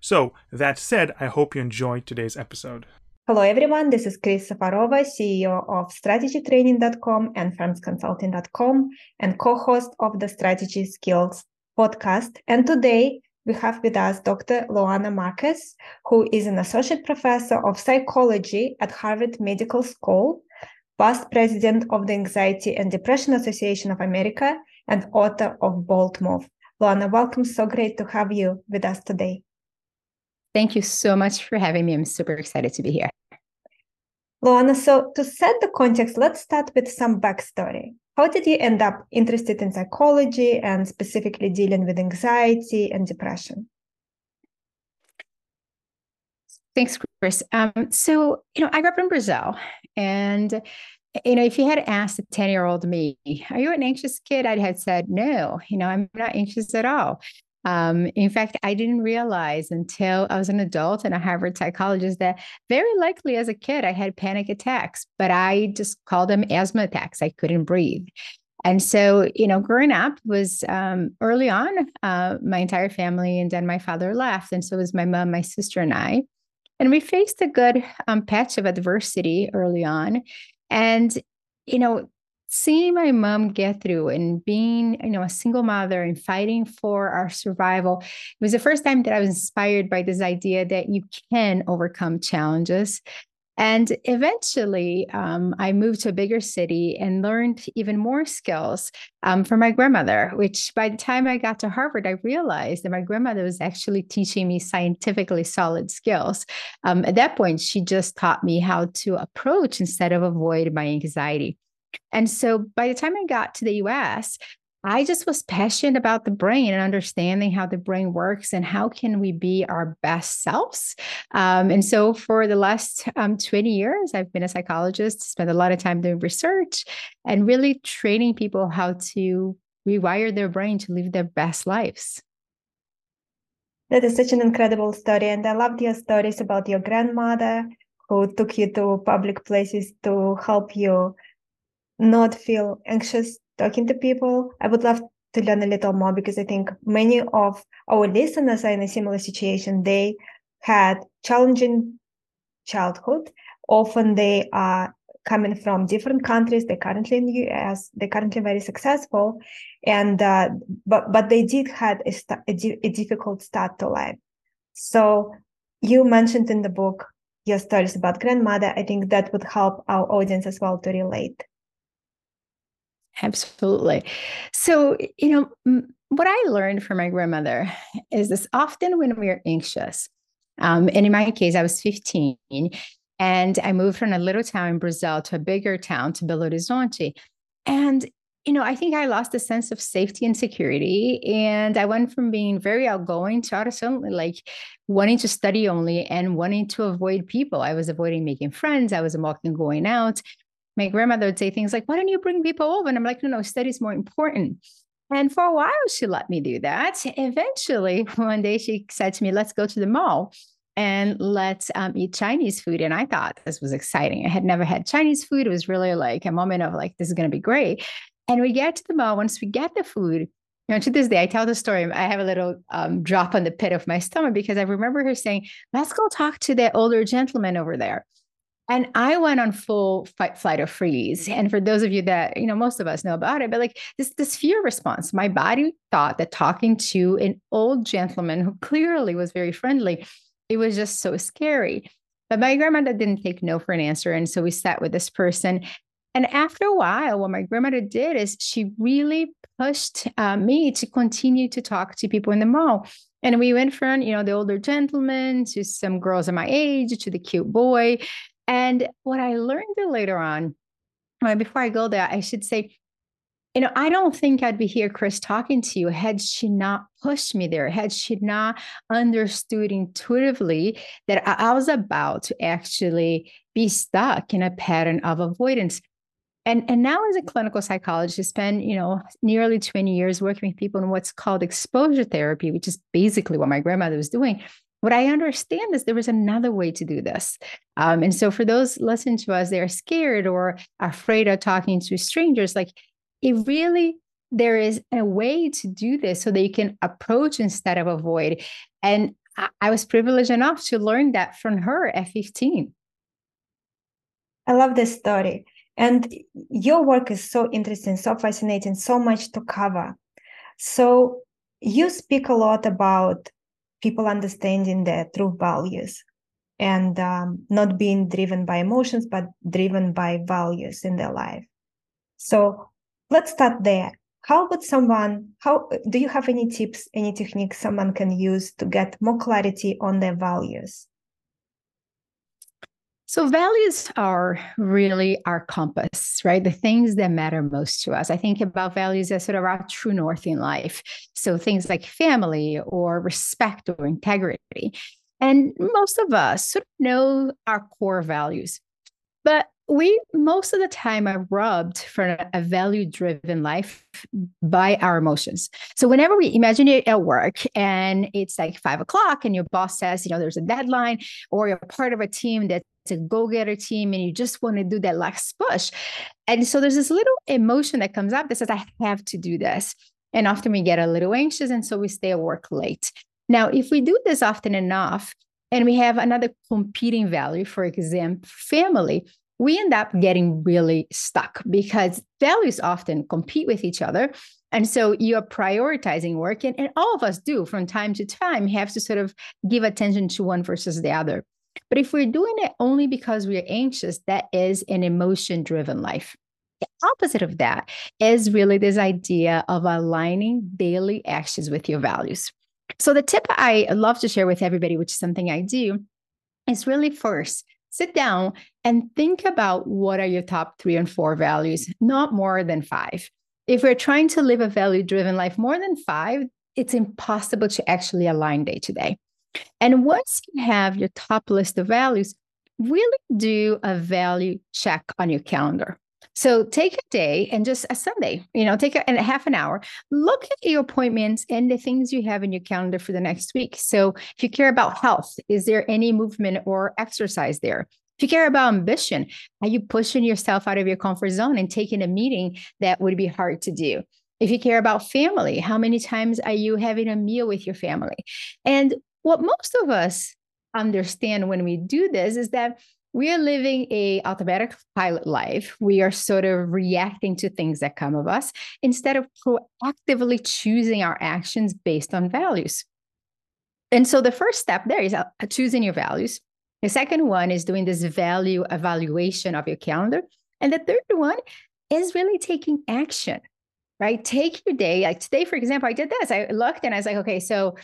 So, that said, I hope you enjoyed today's episode. Hello, everyone. This is Chris Safarova, CEO of strategytraining.com and firmsconsulting.com and co-host of the Strategy Skills podcast. And today we have with us Dr. Luana Marques, who is an associate professor of psychology at Harvard Medical School, past president of the Anxiety and Depression Association of America, and author of Bold Move. Luana, welcome. So great to have you with us today. Thank you so much for having me. I'm super excited to be here. Luana, so to set the context, let's start with some backstory. How did you end up interested in psychology and specifically dealing with anxiety and depression? Thanks, Chris. Um, so, you know, I grew up in Brazil. And, you know, if you had asked a 10 year old me, are you an anxious kid? I'd have said, no, you know, I'm not anxious at all. Um, in fact, I didn't realize until I was an adult and a Harvard psychologist that very likely as a kid I had panic attacks, but I just called them asthma attacks. I couldn't breathe. And so, you know, growing up was um, early on, uh, my entire family, and then my father left. And so was my mom, my sister, and I. And we faced a good um, patch of adversity early on. And, you know, seeing my mom get through and being you know a single mother and fighting for our survival it was the first time that i was inspired by this idea that you can overcome challenges and eventually, um, I moved to a bigger city and learned even more skills um, from my grandmother, which by the time I got to Harvard, I realized that my grandmother was actually teaching me scientifically solid skills. Um, at that point, she just taught me how to approach instead of avoid my anxiety. And so by the time I got to the US, I just was passionate about the brain and understanding how the brain works and how can we be our best selves. Um, and so for the last um, 20 years, I've been a psychologist, spent a lot of time doing research and really training people how to rewire their brain to live their best lives. That is such an incredible story. And I loved your stories about your grandmother who took you to public places to help you not feel anxious talking to people. I would love to learn a little more because I think many of our listeners are in a similar situation. They had challenging childhood. Often they are coming from different countries. They're currently in the US. They're currently very successful, and uh, but but they did had a, a, a difficult start to life. So you mentioned in the book your stories about grandmother. I think that would help our audience as well to relate. Absolutely. So, you know, what I learned from my grandmother is this often when we are anxious, um, and in my case, I was 15 and I moved from a little town in Brazil to a bigger town to Belo Horizonte. And, you know, I think I lost a sense of safety and security. And I went from being very outgoing to suddenly like wanting to study only and wanting to avoid people. I was avoiding making friends. I was avoiding going out my grandmother would say things like, why don't you bring people over? And I'm like, no, no, study's more important. And for a while, she let me do that. Eventually, one day she said to me, let's go to the mall and let's um, eat Chinese food. And I thought this was exciting. I had never had Chinese food. It was really like a moment of like, this is going to be great. And we get to the mall. Once we get the food, you know, to this day, I tell the story. I have a little um, drop on the pit of my stomach because I remember her saying, let's go talk to the older gentleman over there. And I went on full fight, flight, or freeze. And for those of you that, you know, most of us know about it, but like this, this fear response, my body thought that talking to an old gentleman who clearly was very friendly, it was just so scary. But my grandmother didn't take no for an answer. And so we sat with this person. And after a while, what my grandmother did is she really pushed uh, me to continue to talk to people in the mall. And we went from, you know, the older gentleman to some girls of my age to the cute boy and what I learned later on, before I go there, I should say you know, I don't think I'd be here, Chris, talking to you had she not pushed me there, had she not understood intuitively that I was about to actually be stuck in a pattern of avoidance. And, and now as a clinical psychologist, I spent, you know, nearly 20 years working with people in what's called exposure therapy, which is basically what my grandmother was doing. What I understand is there was another way to do this. Um, and so for those listening to us, they're scared or afraid of talking to strangers, like it really there is a way to do this so that you can approach instead of avoid. And I, I was privileged enough to learn that from her at 15. I love this story. And your work is so interesting, so fascinating, so much to cover. So you speak a lot about people understanding their true values and um, not being driven by emotions, but driven by values in their life. So let's start there. How would someone, how do you have any tips, any techniques someone can use to get more clarity on their values? So, values are really our compass, right? The things that matter most to us. I think about values as sort of our true north in life. So, things like family or respect or integrity. And mm. most of us sort of know our core values. But we most of the time are rubbed for a value driven life by our emotions. So whenever we imagine it at work and it's like five o'clock and your boss says, you know, there's a deadline, or you're part of a team that's a go-getter team and you just want to do that last push. And so there's this little emotion that comes up that says, I have to do this. And often we get a little anxious and so we stay at work late. Now, if we do this often enough, and we have another competing value, for example, family, we end up getting really stuck because values often compete with each other. And so you're prioritizing work, and, and all of us do from time to time have to sort of give attention to one versus the other. But if we're doing it only because we're anxious, that is an emotion driven life. The opposite of that is really this idea of aligning daily actions with your values. So, the tip I love to share with everybody, which is something I do, is really first sit down and think about what are your top three and four values, not more than five. If we're trying to live a value driven life more than five, it's impossible to actually align day to day. And once you have your top list of values, really do a value check on your calendar. So take a day and just a Sunday, you know, take a, a half an hour, look at your appointments and the things you have in your calendar for the next week. So if you care about health, is there any movement or exercise there? If you care about ambition, are you pushing yourself out of your comfort zone and taking a meeting that would be hard to do? If you care about family, how many times are you having a meal with your family? And what most of us understand when we do this is that we are living a automatic pilot life. We are sort of reacting to things that come of us instead of proactively choosing our actions based on values. And so the first step there is uh, choosing your values. The second one is doing this value evaluation of your calendar. And the third one is really taking action right? Take your day like today for example i did this. I looked and i was like okay so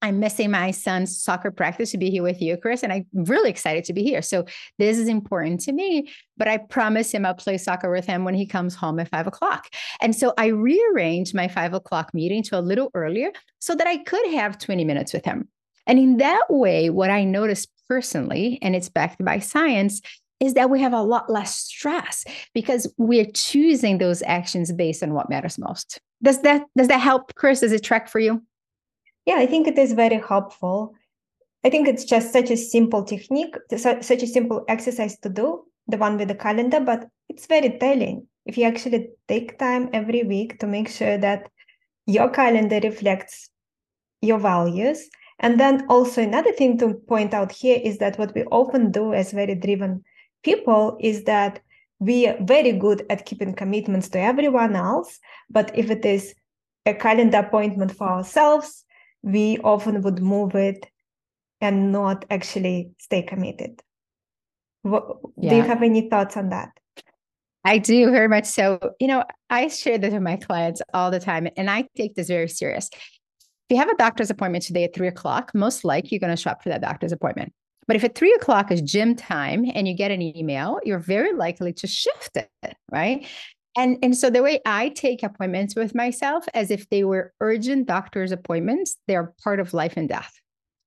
I'm missing my son's soccer practice to be here with you, Chris, and I'm really excited to be here. So this is important to me, but I promise him I'll play soccer with him when he comes home at five o'clock. And so I rearranged my five o'clock meeting to a little earlier so that I could have 20 minutes with him. And in that way, what I noticed personally, and it's backed by science, is that we have a lot less stress because we're choosing those actions based on what matters most. Does that does that help, Chris? Does it track for you? Yeah, I think it is very helpful. I think it's just such a simple technique, such a simple exercise to do, the one with the calendar, but it's very telling. If you actually take time every week to make sure that your calendar reflects your values. And then also another thing to point out here is that what we often do as very driven people is that we are very good at keeping commitments to everyone else. But if it is a calendar appointment for ourselves, we often would move it and not actually stay committed. What, yeah. Do you have any thoughts on that? I do very much so. You know, I share this with my clients all the time, and I take this very serious. If you have a doctor's appointment today at three o'clock, most likely you're going to show up for that doctor's appointment. But if at three o'clock is gym time and you get an email, you're very likely to shift it, right? And, and so the way I take appointments with myself as if they were urgent doctor's appointments, they're part of life and death.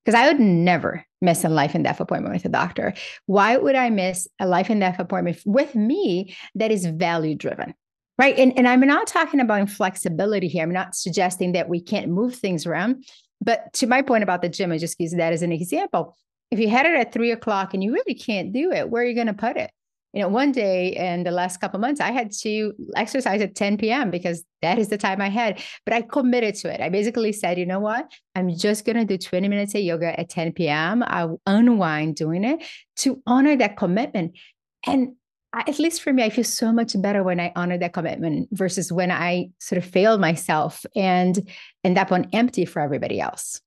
Because I would never miss a life and death appointment with a doctor. Why would I miss a life and death appointment with me that is value driven? Right. And, and I'm not talking about inflexibility here. I'm not suggesting that we can't move things around. But to my point about the gym, I just use that as an example. If you had it at three o'clock and you really can't do it, where are you going to put it? You know, one day in the last couple months, I had to exercise at 10 p.m. because that is the time I had. But I committed to it. I basically said, you know what? I'm just going to do 20 minutes of yoga at 10 p.m. I'll unwind doing it to honor that commitment. And at least for me, I feel so much better when I honor that commitment versus when I sort of fail myself and end up on empty for everybody else.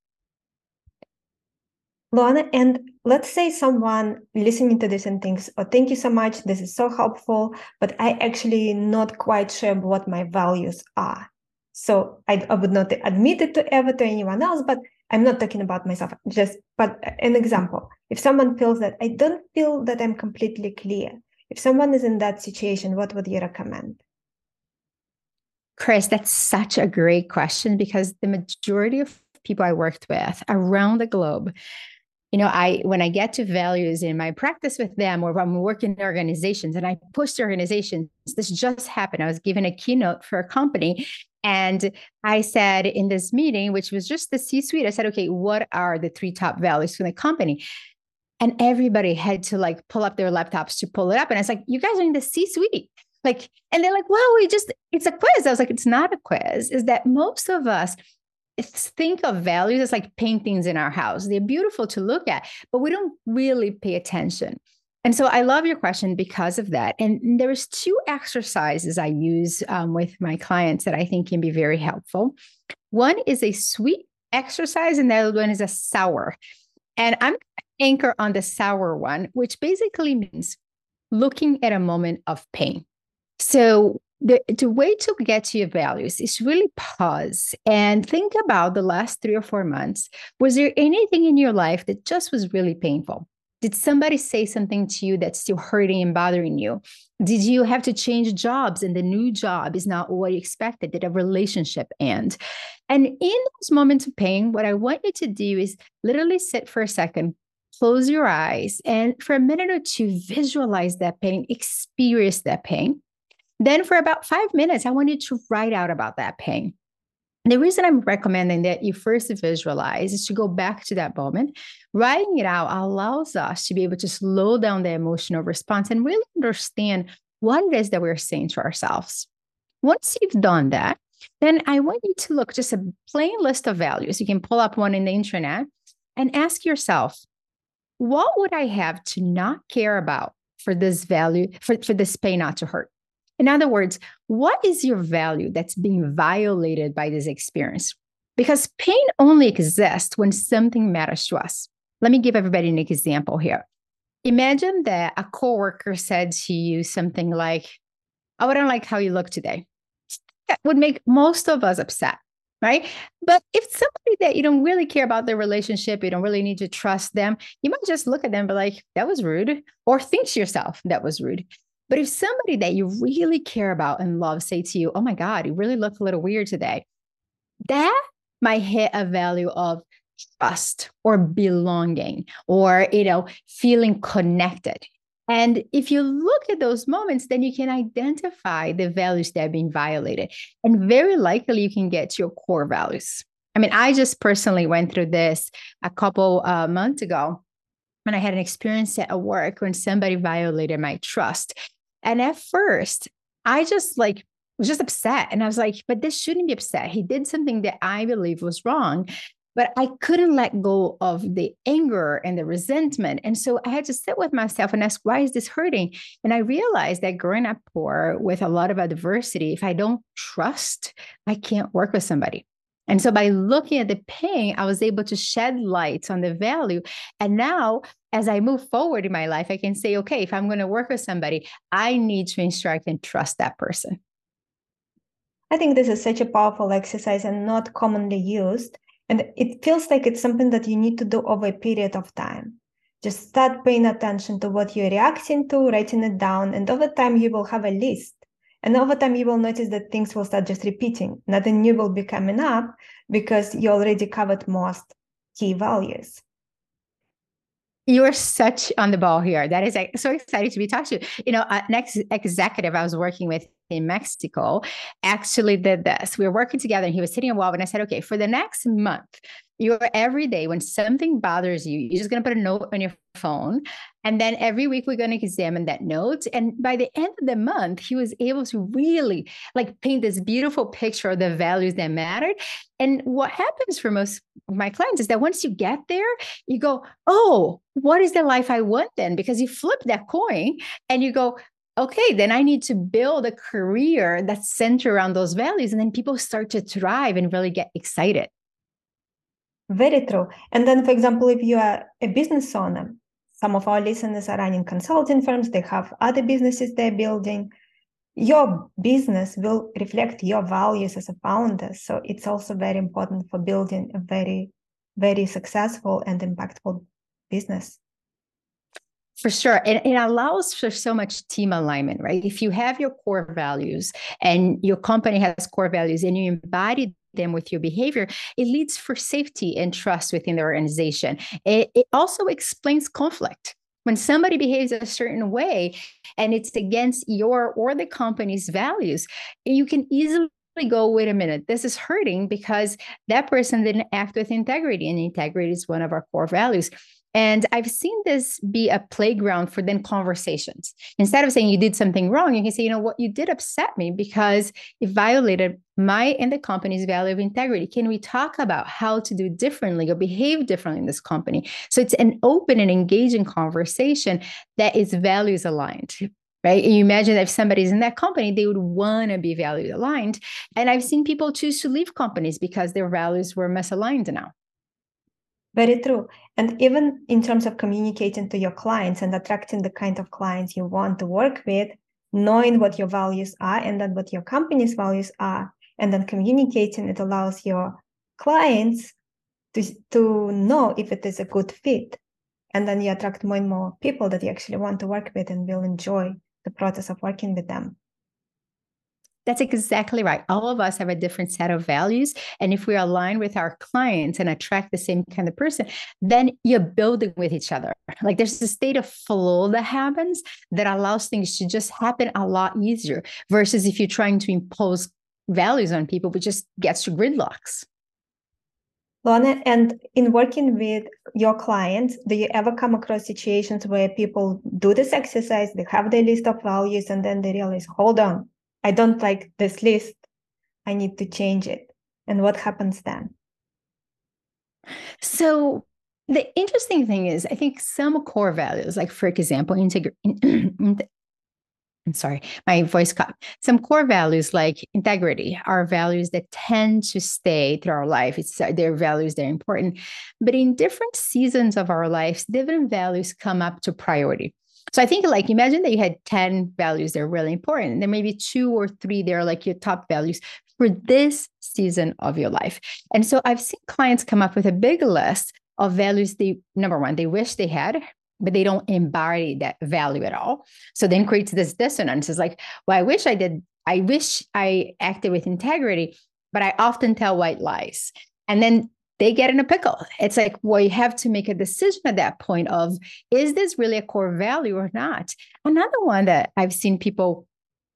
Luana, and let's say someone listening to this and thinks, oh, thank you so much. This is so helpful, but I actually not quite sure what my values are. So I, I would not admit it to ever to anyone else, but I'm not talking about myself. Just but an example. If someone feels that I don't feel that I'm completely clear, if someone is in that situation, what would you recommend? Chris, that's such a great question because the majority of people I worked with around the globe, you know, I when I get to values in my practice with them or when I'm working in organizations and I push organizations, this just happened. I was given a keynote for a company and I said in this meeting, which was just the C suite, I said, okay, what are the three top values for the company? And everybody had to like pull up their laptops to pull it up. And I was like, you guys are in the C suite. Like, and they're like, well, we just, it's a quiz. I was like, it's not a quiz. Is that most of us think of values as like paintings in our house. They're beautiful to look at, but we don't really pay attention. And so I love your question because of that. And there's two exercises I use um, with my clients that I think can be very helpful. One is a sweet exercise, and the other one is a sour. And I'm anchor on the sour one, which basically means looking at a moment of pain. So the, the way to get to your values is really pause and think about the last three or four months. Was there anything in your life that just was really painful? Did somebody say something to you that's still hurting and bothering you? Did you have to change jobs and the new job is not what you expected? Did a relationship end? And in those moments of pain, what I want you to do is literally sit for a second, close your eyes, and for a minute or two, visualize that pain, experience that pain. Then, for about five minutes, I want you to write out about that pain. The reason I'm recommending that you first visualize is to go back to that moment. Writing it out allows us to be able to slow down the emotional response and really understand what it is that we're saying to ourselves. Once you've done that, then I want you to look just a plain list of values. You can pull up one in the internet and ask yourself, what would I have to not care about for this value, for, for this pain not to hurt? In other words, what is your value that's being violated by this experience? Because pain only exists when something matters to us. Let me give everybody an example here. Imagine that a coworker said to you something like, Oh, I don't like how you look today. That would make most of us upset right? But if somebody that you don't really care about their relationship, you don't really need to trust them, you might just look at them and be like, that was rude, or think to yourself, that was rude. But if somebody that you really care about and love say to you, oh my God, you really look a little weird today, that might hit a value of trust or belonging or, you know, feeling connected. And if you look at those moments, then you can identify the values that are being violated. And very likely you can get to your core values. I mean, I just personally went through this a couple uh, months ago when I had an experience at work when somebody violated my trust. And at first, I just like was just upset. And I was like, but this shouldn't be upset. He did something that I believe was wrong but I couldn't let go of the anger and the resentment. And so I had to sit with myself and ask, why is this hurting? And I realized that growing up poor with a lot of adversity, if I don't trust, I can't work with somebody. And so by looking at the pain, I was able to shed light on the value. And now, as I move forward in my life, I can say, okay, if I'm going to work with somebody, I need to instruct and trust that person. I think this is such a powerful exercise and not commonly used. And it feels like it's something that you need to do over a period of time. Just start paying attention to what you're reacting to, writing it down, and over time you will have a list. And over time, you will notice that things will start just repeating. Nothing new will be coming up because you already covered most key values. You're such on the ball here. That is so excited to be talking to you. You know, uh, next executive I was working with in Mexico actually did this. We were working together and he was sitting a wall and I said, okay, for the next month, you're every day when something bothers you, you're just going to put a note on your phone. And then every week we're going to examine that note. And by the end of the month, he was able to really like paint this beautiful picture of the values that mattered. And what happens for most of my clients is that once you get there, you go, oh, what is the life I want then? Because you flip that coin and you go, okay, then I need to build a career that's centered around those values. And then people start to thrive and really get excited. Very true. And then, for example, if you are a business owner, some of our listeners are running consulting firms, they have other businesses they're building. Your business will reflect your values as a founder. So it's also very important for building a very, very successful and impactful business. For sure. And it allows for so much team alignment, right? If you have your core values and your company has core values and you embody them with your behavior, it leads for safety and trust within the organization. It, it also explains conflict. When somebody behaves a certain way and it's against your or the company's values, you can easily go, wait a minute, this is hurting because that person didn't act with integrity, and integrity is one of our core values. And I've seen this be a playground for then conversations. Instead of saying you did something wrong, you can say, you know what, you did upset me because it violated my and the company's value of integrity. Can we talk about how to do differently or behave differently in this company? So it's an open and engaging conversation that is values aligned. Right. And you imagine that if somebody's in that company, they would want to be value aligned. And I've seen people choose to leave companies because their values were misaligned now. Very true. And even in terms of communicating to your clients and attracting the kind of clients you want to work with, knowing what your values are and then what your company's values are, and then communicating, it allows your clients to, to know if it is a good fit. And then you attract more and more people that you actually want to work with and will enjoy the process of working with them. That's exactly right. All of us have a different set of values. And if we align with our clients and attract the same kind of person, then you're building with each other. Like there's a state of flow that happens that allows things to just happen a lot easier versus if you're trying to impose values on people, which just gets to gridlocks. Luana, and in working with your clients, do you ever come across situations where people do this exercise, they have their list of values, and then they realize, hold on, I don't like this list. I need to change it. And what happens then? So the interesting thing is, I think some core values, like for example, integrity. I'm sorry, my voice cut. Some core values like integrity are values that tend to stay through our life. It's uh, their values, they're important. But in different seasons of our lives, different values come up to priority. So I think like imagine that you had 10 values that are really important. And there may be two or three that are like your top values for this season of your life. And so I've seen clients come up with a big list of values they number one, they wish they had, but they don't embody that value at all. So then creates this dissonance. It's like, well, I wish I did, I wish I acted with integrity, but I often tell white lies. And then they get in a pickle. It's like, well, you have to make a decision at that point of is this really a core value or not? Another one that I've seen people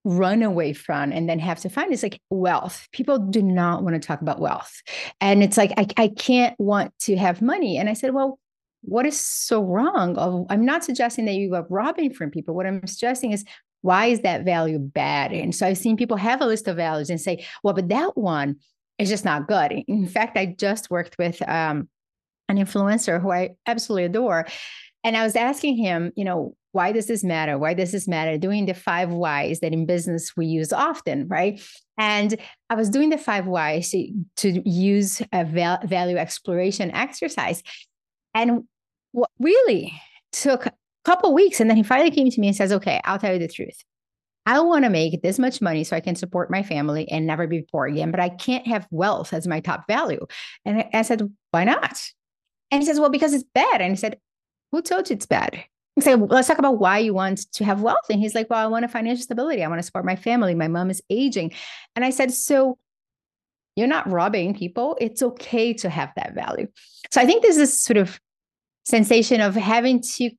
run away from and then have to find is like wealth. People do not want to talk about wealth. And it's like, I, I can't want to have money. And I said, well, what is so wrong? I'm not suggesting that you are robbing from people. What I'm suggesting is why is that value bad? And so I've seen people have a list of values and say, well, but that one it's just not good. In fact, I just worked with um, an influencer who I absolutely adore. And I was asking him, you know, why does this matter? Why does this matter? Doing the five whys that in business we use often, right? And I was doing the five whys to, to use a val- value exploration exercise. And what really took a couple weeks. And then he finally came to me and says, okay, I'll tell you the truth. I want to make this much money so I can support my family and never be poor again, but I can't have wealth as my top value. And I said, why not? And he says, well, because it's bad. And I said, who told you it's bad? say, so let's talk about why you want to have wealth. And he's like, well, I want a financial stability. I want to support my family. My mom is aging. And I said, so you're not robbing people. It's okay to have that value. So I think there's this sort of sensation of having to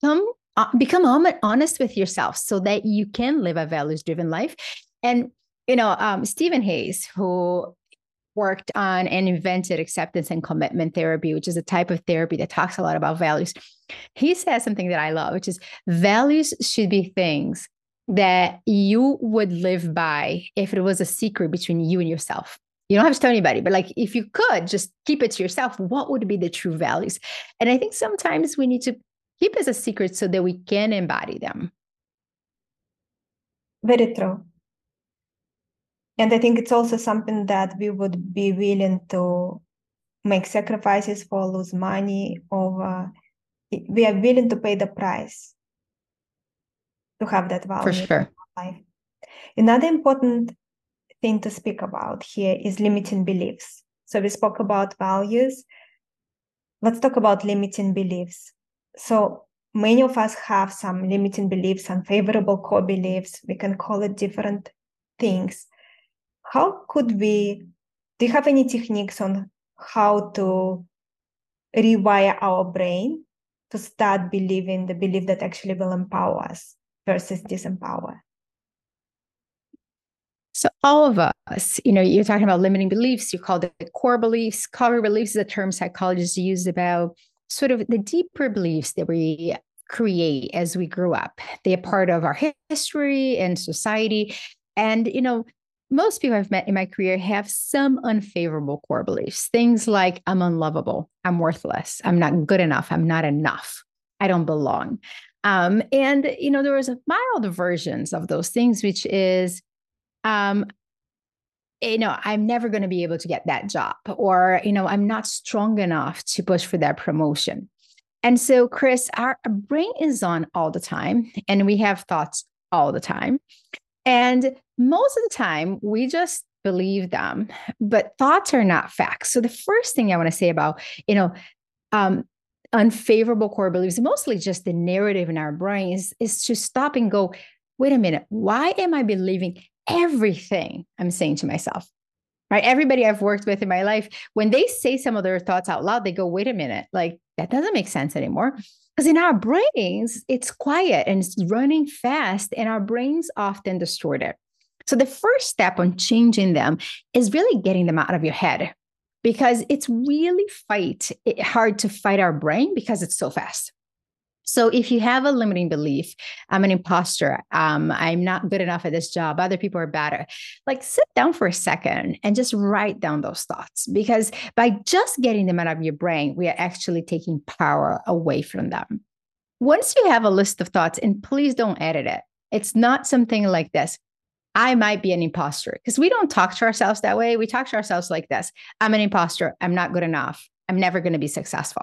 come uh, become honest with yourself so that you can live a values driven life. And you know, um, Steven Hayes, who worked on and invented acceptance and commitment therapy, which is a type of therapy that talks a lot about values. He says something that I love, which is values should be things that you would live by if it was a secret between you and yourself. You don't have to tell anybody, but like if you could just keep it to yourself, what would be the true values? And I think sometimes we need to keep as a secret so that we can embody them. Very true. And I think it's also something that we would be willing to make sacrifices for, lose money, or we are willing to pay the price to have that value. For sure. Life. Another important thing to speak about here is limiting beliefs. So we spoke about values. Let's talk about limiting beliefs. So many of us have some limiting beliefs, unfavorable core beliefs. We can call it different things. How could we? Do you have any techniques on how to rewire our brain to start believing the belief that actually will empower us? versus disempower? So all of us, you know, you're talking about limiting beliefs, you call it core beliefs. Core beliefs is a term psychologists use about sort of the deeper beliefs that we create as we grow up. They are part of our history and society. And, you know, most people I've met in my career have some unfavorable core beliefs. Things like I'm unlovable, I'm worthless, I'm not good enough, I'm not enough, I don't belong. Um, and you know, there was mild versions of those things, which is, um, you know, I'm never going to be able to get that job, or you know, I'm not strong enough to push for that promotion. And so, Chris, our brain is on all the time, and we have thoughts all the time. And most of the time, we just believe them, but thoughts are not facts. So, the first thing I want to say about, you know, um, unfavorable core beliefs, mostly just the narrative in our brains, is to stop and go, wait a minute, why am I believing everything I'm saying to myself? Right. Everybody I've worked with in my life, when they say some of their thoughts out loud, they go, wait a minute, like that doesn't make sense anymore. Because in our brains, it's quiet and it's running fast, and our brains often distort it. So the first step on changing them is really getting them out of your head because it's really fight it, hard to fight our brain because it's so fast. So if you have a limiting belief, I'm an imposter, um, I'm not good enough at this job, other people are better, like sit down for a second and just write down those thoughts because by just getting them out of your brain, we are actually taking power away from them. Once you have a list of thoughts, and please don't edit it, it's not something like this. I might be an imposter because we don't talk to ourselves that way. We talk to ourselves like this I'm an imposter. I'm not good enough. I'm never going to be successful.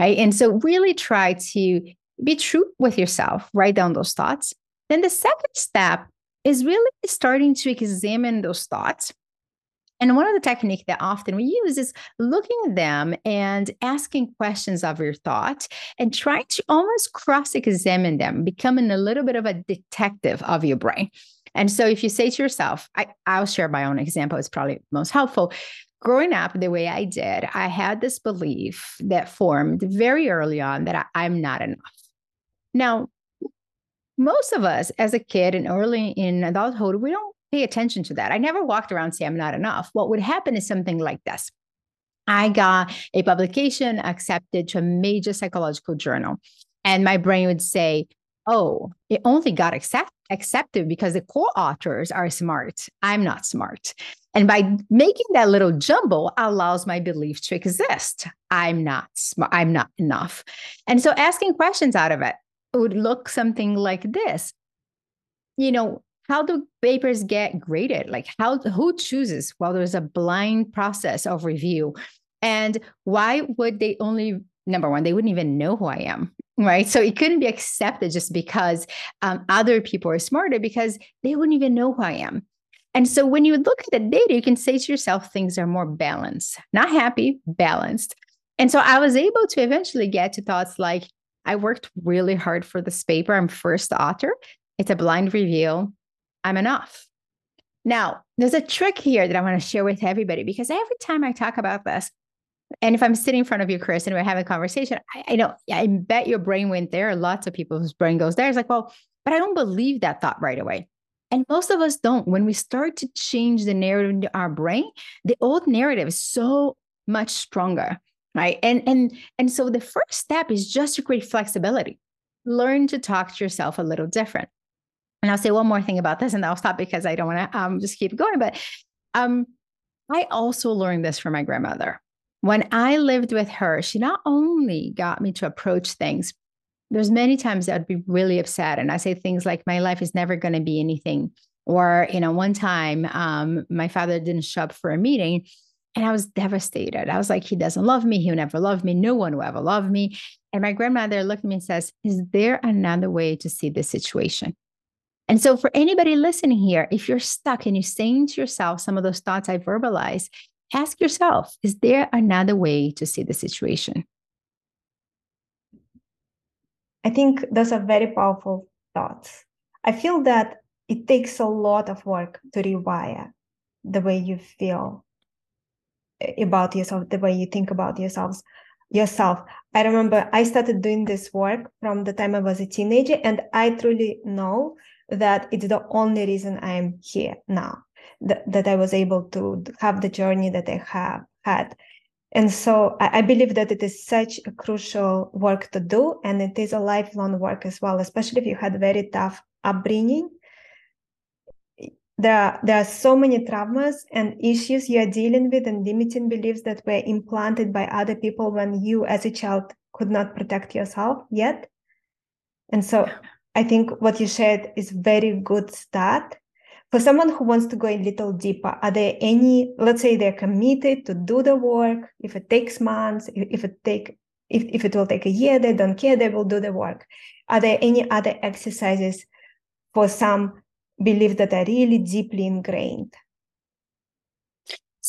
Right. And so, really try to be true with yourself, write down those thoughts. Then, the second step is really starting to examine those thoughts and one of the techniques that often we use is looking at them and asking questions of your thought and trying to almost cross-examine them, becoming a little bit of a detective of your brain. And so if you say to yourself, I, I'll share my own example, it's probably most helpful. Growing up the way I did, I had this belief that formed very early on that I, I'm not enough. Now, most of us as a kid and early in adulthood, we don't pay attention to that. I never walked around saying I'm not enough. What would happen is something like this. I got a publication accepted to a major psychological journal, and my brain would say, Oh, it only got accept- accepted because the co authors are smart. I'm not smart. And by making that little jumble allows my belief to exist. I'm not smart. I'm not enough. And so asking questions out of it would look something like this. You know, how do papers get graded like how who chooses well there's a blind process of review and why would they only number one they wouldn't even know who i am right so it couldn't be accepted just because um, other people are smarter because they wouldn't even know who i am and so when you look at the data you can say to yourself things are more balanced not happy balanced and so i was able to eventually get to thoughts like I worked really hard for this paper. I'm first author. It's a blind review. I'm enough. Now, there's a trick here that I want to share with everybody because every time I talk about this, and if I'm sitting in front of you, Chris, and we're having a conversation, I, I know I bet your brain went there. Lots of people's brain goes there. It's like, well, but I don't believe that thought right away. And most of us don't. When we start to change the narrative in our brain, the old narrative is so much stronger, right? And and and so the first step is just to create flexibility. Learn to talk to yourself a little different. And I'll say one more thing about this, and I'll stop because I don't want to um, just keep going. But um, I also learned this from my grandmother. When I lived with her, she not only got me to approach things, there's many times I'd be really upset. And I say things like, my life is never going to be anything. Or, you know, one time um, my father didn't show up for a meeting and I was devastated. I was like, he doesn't love me. He'll never love me. No one will ever love me. And my grandmother looked at me and says, Is there another way to see this situation? And so, for anybody listening here, if you're stuck and you're saying to yourself some of those thoughts I verbalize, ask yourself, is there another way to see the situation? I think those are very powerful thoughts. I feel that it takes a lot of work to rewire the way you feel eh, about yourself, the way you think about yourselves yourself. I remember I started doing this work from the time I was a teenager, and I truly know that it's the only reason I'm here now. That, that I was able to have the journey that I have had. And so I, I believe that it is such a crucial work to do, and it is a lifelong work as well, especially if you had very tough upbringing. There are, there are so many traumas and issues you are dealing with and limiting beliefs that were implanted by other people when you as a child could not protect yourself yet. And so i think what you shared is very good start for someone who wants to go a little deeper are there any let's say they're committed to do the work if it takes months if it take if, if it will take a year they don't care they will do the work are there any other exercises for some beliefs that are really deeply ingrained.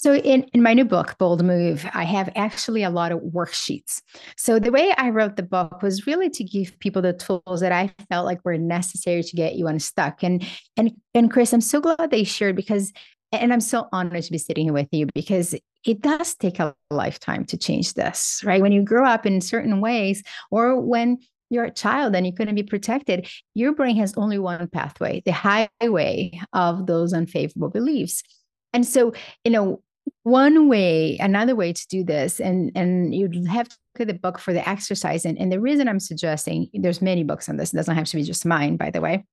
So in, in my new book, Bold Move, I have actually a lot of worksheets. So the way I wrote the book was really to give people the tools that I felt like were necessary to get you unstuck. And and and Chris, I'm so glad they shared because and I'm so honored to be sitting here with you because it does take a lifetime to change this, right? When you grow up in certain ways, or when you're a child and you couldn't be protected, your brain has only one pathway, the highway of those unfavorable beliefs. And so, you know, one way, another way to do this, and and you'd have to look at the book for the exercise. And, and the reason I'm suggesting there's many books on this, it doesn't have to be just mine, by the way.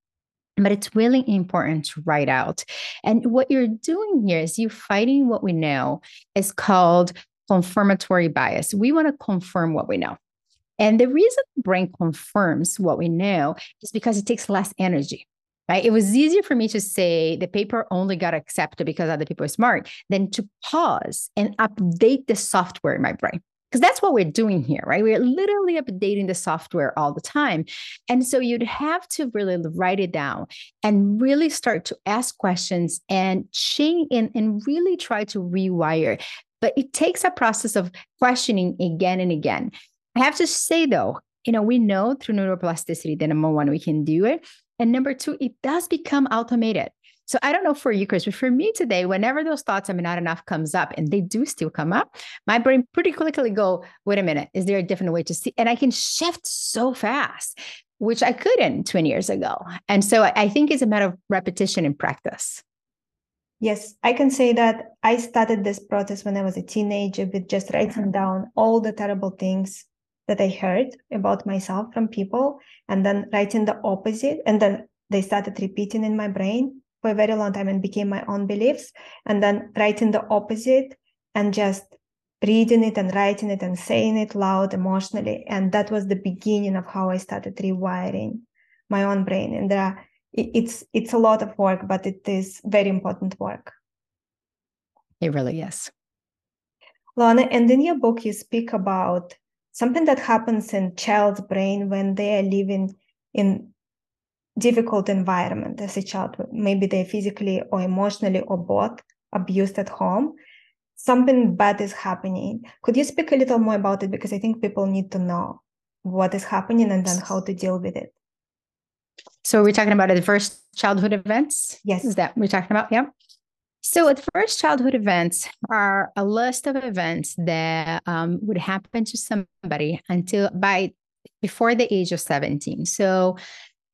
But it's really important to write out. And what you're doing here is you fighting what we know is called confirmatory bias. We want to confirm what we know. And the reason the brain confirms what we know is because it takes less energy. Right? It was easier for me to say the paper only got accepted because other people are smart than to pause and update the software in my brain. Because that's what we're doing here, right? We're literally updating the software all the time. And so you'd have to really write it down and really start to ask questions and change and, and really try to rewire. But it takes a process of questioning again and again. I have to say though, you know, we know through neuroplasticity that number one, we can do it. And number two, it does become automated. So I don't know for you, Chris, but for me today, whenever those thoughts, I'm not enough comes up, and they do still come up, my brain pretty quickly go, wait a minute, is there a different way to see? And I can shift so fast, which I couldn't 20 years ago. And so I think it's a matter of repetition and practice. Yes, I can say that I started this process when I was a teenager with just writing down all the terrible things that I heard about myself from people and then writing the opposite. And then they started repeating in my brain for a very long time and became my own beliefs. And then writing the opposite and just reading it and writing it and saying it loud emotionally. And that was the beginning of how I started rewiring my own brain. And there are, it's it's a lot of work, but it is very important work. It really is. Luana, and in your book you speak about something that happens in child's brain when they are living in difficult environment as a child maybe they're physically or emotionally or both abused at home something bad is happening could you speak a little more about it because i think people need to know what is happening and then how to deal with it. So we're talking about adverse childhood events? Yes. Is that we're talking about? Yeah. So at first childhood events are a list of events that um, would happen to somebody until by before the age of 17. So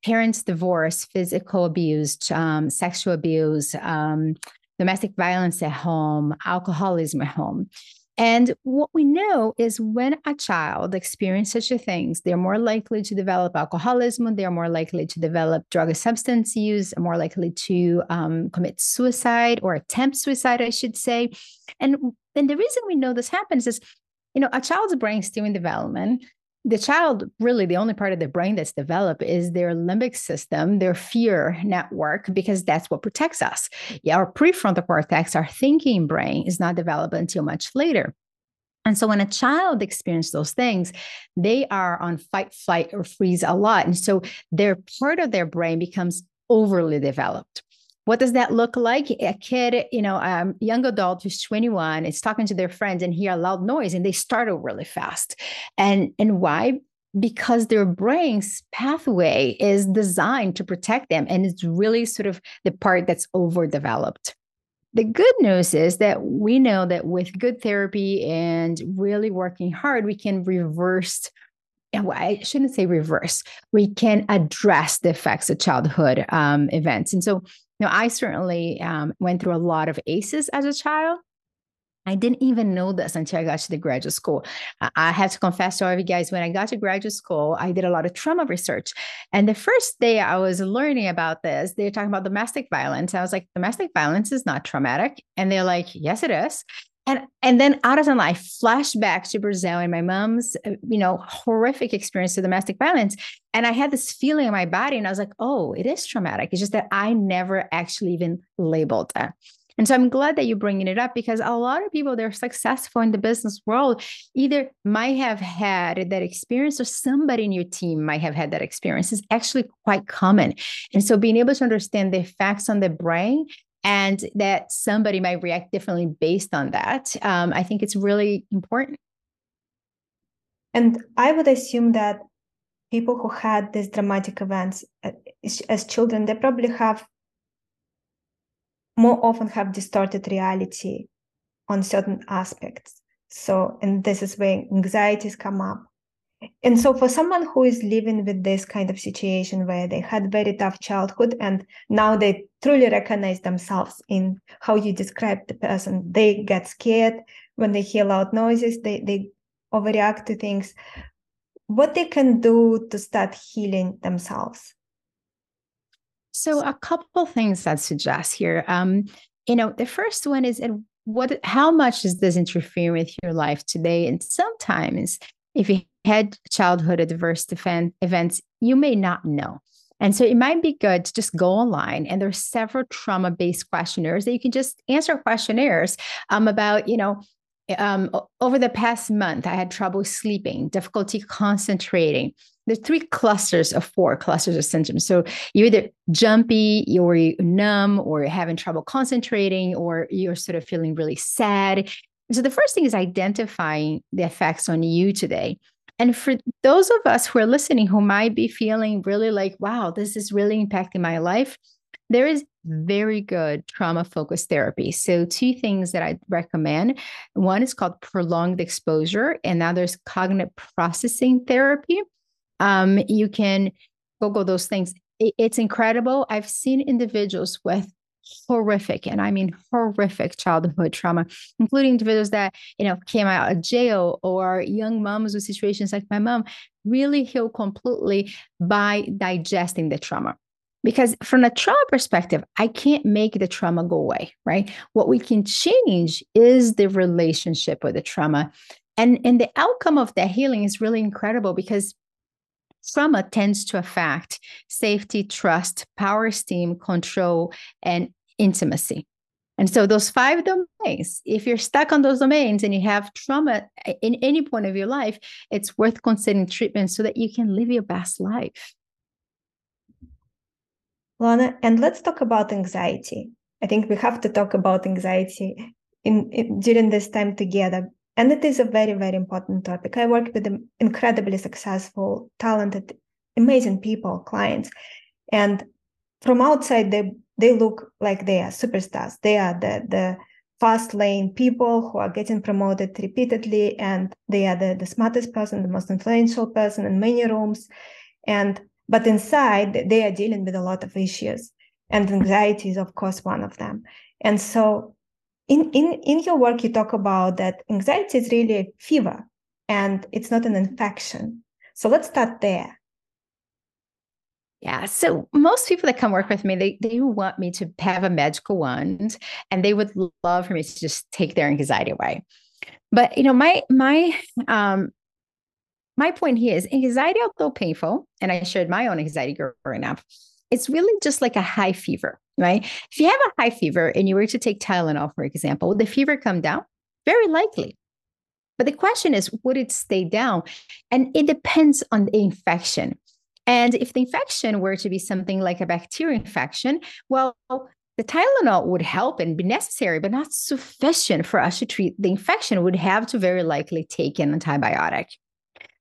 parents divorce, physical abuse, um, sexual abuse, um, domestic violence at home, alcoholism at home. And what we know is when a child experiences such things, they're more likely to develop alcoholism, they're more likely to develop drug substance use, more likely to um, commit suicide or attempt suicide, I should say. And, and the reason we know this happens is, you know, a child's brain is still in development the child really the only part of the brain that's developed is their limbic system their fear network because that's what protects us yeah, our prefrontal cortex our thinking brain is not developed until much later and so when a child experiences those things, they are on fight, flight, or freeze a lot. And so their part of their brain becomes overly developed. What does that look like? A kid, you know, a um, young adult who's 21 is talking to their friends and hear a loud noise and they startle really fast. And and why? Because their brain's pathway is designed to protect them. And it's really sort of the part that's overdeveloped. The good news is that we know that with good therapy and really working hard, we can reverse I shouldn't say reverse. We can address the effects of childhood um, events. And so know, I certainly um, went through a lot of ACEs as a child. I didn't even know this until I got to the graduate school. I have to confess to all of you guys, when I got to graduate school, I did a lot of trauma research. And the first day I was learning about this, they're talking about domestic violence. I was like, domestic violence is not traumatic. And they're like, yes, it is. And and then out of I flashed back to Brazil and my mom's, uh, you know, horrific experience of domestic violence. And I had this feeling in my body, and I was like, oh, it is traumatic. It's just that I never actually even labeled that. And so I'm glad that you're bringing it up because a lot of people that are successful in the business world either might have had that experience or somebody in your team might have had that experience. It's actually quite common. And so being able to understand the effects on the brain and that somebody might react differently based on that. Um, I think it's really important. And I would assume that people who had these dramatic events uh, as children, they probably have more often have distorted reality on certain aspects. So, and this is where anxieties come up. And so, for someone who is living with this kind of situation where they had very tough childhood and now they truly recognize themselves in how you describe the person, they get scared when they hear loud noises, they, they overreact to things. What they can do to start healing themselves? So, a couple things I'd suggest here. Um, you know, the first one is what how much is this interfering with your life today? And sometimes if you had childhood adverse event, events, you may not know. And so it might be good to just go online and there's several trauma-based questionnaires that you can just answer questionnaires um, about, you know, um, over the past month, I had trouble sleeping, difficulty concentrating. There's three clusters of four clusters of symptoms. So you're either jumpy, you're numb, or you're having trouble concentrating, or you're sort of feeling really sad. So the first thing is identifying the effects on you today. And for those of us who are listening who might be feeling really like, wow, this is really impacting my life, there is very good trauma focused therapy. So, two things that I recommend one is called prolonged exposure, and now there's cognitive processing therapy. Um, you can Google those things. It's incredible. I've seen individuals with horrific, and I mean horrific childhood trauma, including individuals that, you know, came out of jail or young moms with situations like my mom, really heal completely by digesting the trauma. Because from a trauma perspective, I can't make the trauma go away, right? What we can change is the relationship with the trauma. And, and the outcome of that healing is really incredible because trauma tends to affect safety, trust, power, esteem, control, and intimacy. And so, those five domains, if you're stuck on those domains and you have trauma eh, in any point of your life, it's worth considering treatment so that you can live your best life. Luana, and let's talk about anxiety. I think we have to talk about anxiety in, in during this time together and it is a very, very important topic. I work with incredibly successful, talented, amazing people, clients. And from outside, they they look like they are superstars. They are the the fast lane people who are getting promoted repeatedly and they are the, the smartest person the most influential person in many rooms and but inside they are dealing with a lot of issues and anxiety is of course one of them and so in in in your work you talk about that anxiety is really a fever and it's not an infection so let's start there yeah. So most people that come work with me, they they want me to have a magical wand and they would love for me to just take their anxiety away. But you know, my my um my point here is anxiety, although painful, and I shared my own anxiety growing up, it's really just like a high fever, right? If you have a high fever and you were to take Tylenol, for example, would the fever come down? Very likely. But the question is, would it stay down? And it depends on the infection. And if the infection were to be something like a bacterial infection, well, the Tylenol would help and be necessary, but not sufficient for us to treat the infection. Would have to very likely take an antibiotic.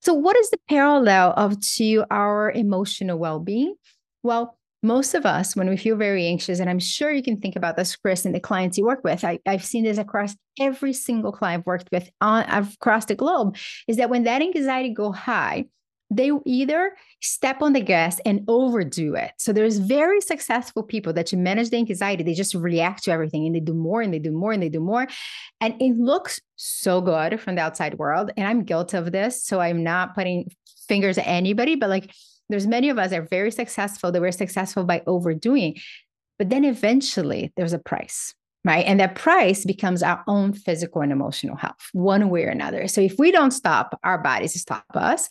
So, what is the parallel of to our emotional well-being? Well, most of us, when we feel very anxious, and I'm sure you can think about this, Chris, and the clients you work with, I, have seen this across every single client I've worked with on, across the globe, is that when that anxiety go high, they either step on the gas and overdo it. So there's very successful people that to manage the anxiety, they just react to everything and they do more and they do more and they do more. And it looks so good from the outside world. And I'm guilty of this. So I'm not putting fingers at anybody, but like there's many of us that are very successful, that we're successful by overdoing. But then eventually there's a price right? And that price becomes our own physical and emotional health, one way or another. So if we don't stop, our bodies stop us.